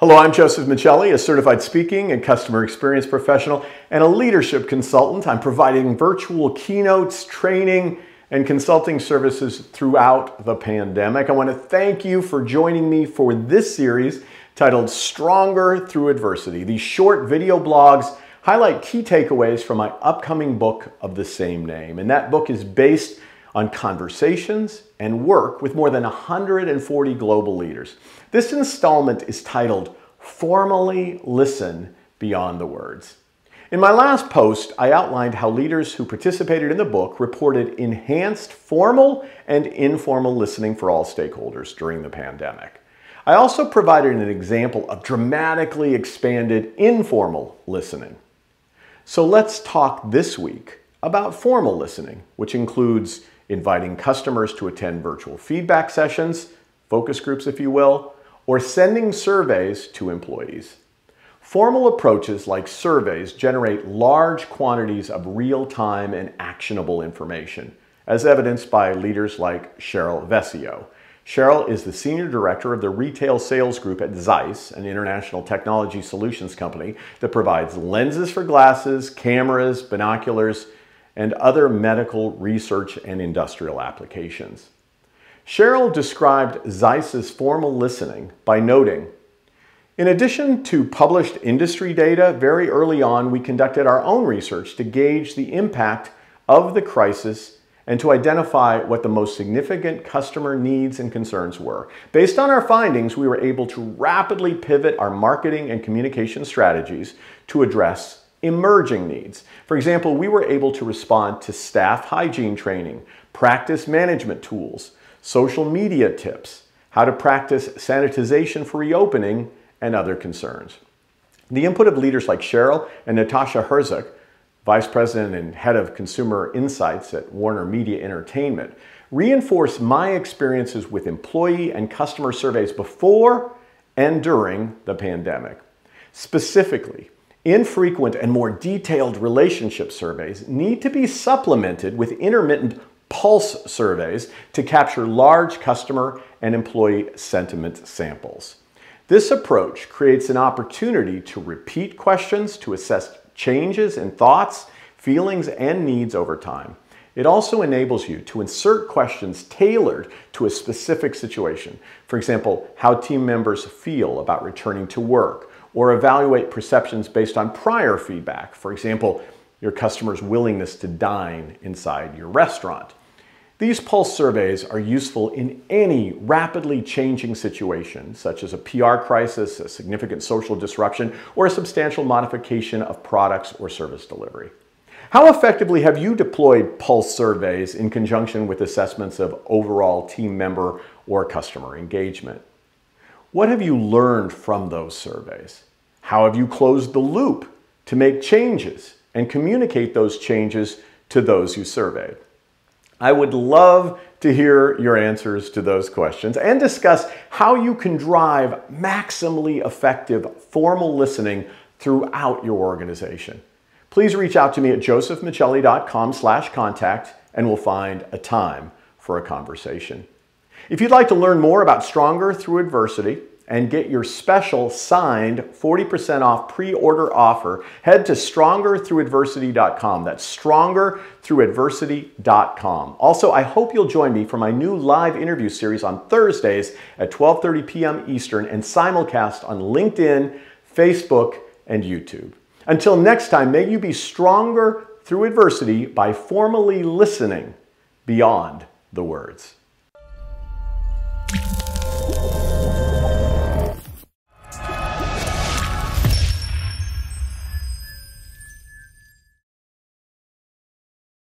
Hello, I'm Joseph Michelli, a certified speaking and customer experience professional and a leadership consultant. I'm providing virtual keynotes, training, and consulting services throughout the pandemic. I want to thank you for joining me for this series titled Stronger Through Adversity. These short video blogs highlight key takeaways from my upcoming book of the same name. And that book is based on conversations and work with more than 140 global leaders. This installment is titled Formally Listen Beyond the Words. In my last post, I outlined how leaders who participated in the book reported enhanced formal and informal listening for all stakeholders during the pandemic. I also provided an example of dramatically expanded informal listening. So let's talk this week about formal listening, which includes inviting customers to attend virtual feedback sessions, focus groups if you will, or sending surveys to employees. Formal approaches like surveys generate large quantities of real-time and actionable information, as evidenced by leaders like Cheryl Vescio. Cheryl is the Senior Director of the Retail Sales Group at Zeiss, an international technology solutions company that provides lenses for glasses, cameras, binoculars, and other medical research and industrial applications. Cheryl described Zeiss's formal listening by noting, in addition to published industry data, very early on we conducted our own research to gauge the impact of the crisis and to identify what the most significant customer needs and concerns were. Based on our findings, we were able to rapidly pivot our marketing and communication strategies to address emerging needs. For example, we were able to respond to staff hygiene training, practice management tools, social media tips, how to practice sanitization for reopening, and other concerns. The input of leaders like Cheryl and Natasha Hritzuk, Vice President and Head of Consumer Insights at Warner Media Entertainment, reinforced my experiences with employee and customer surveys before and during the pandemic. Specifically, Infrequent and more detailed relationship surveys need to be supplemented with intermittent pulse surveys to capture large customer and employee sentiment samples. This approach creates an opportunity to repeat questions to assess changes in thoughts, feelings, and needs over time. It also enables you to insert questions tailored to a specific situation. For example, how team members feel about returning to work, or evaluate perceptions based on prior feedback. For example, your customer's willingness to dine inside your restaurant. These pulse surveys are useful in any rapidly changing situation, such as a PR crisis, a significant social disruption, or a substantial modification of products or service delivery. How effectively have you deployed pulse surveys in conjunction with assessments of overall team member or customer engagement? What have you learned from those surveys? How have you closed the loop to make changes and communicate those changes to those you surveyed? I would love to hear your answers to those questions and discuss how you can drive maximally effective formal listening throughout your organization. Please reach out to me at josephmichelli.com slash contact and we'll find a time for a conversation. If you'd like to learn more about Stronger Through Adversity and get your special signed 40% off pre-order offer, head to strongerthroughadversity.com. That's strongerthroughadversity.com. Also, I hope you'll join me for my new live interview series on Thursdays at 12:30 p.m. Eastern and simulcast on LinkedIn, Facebook, and YouTube. Until next time, may you be stronger through adversity by formally listening beyond the words.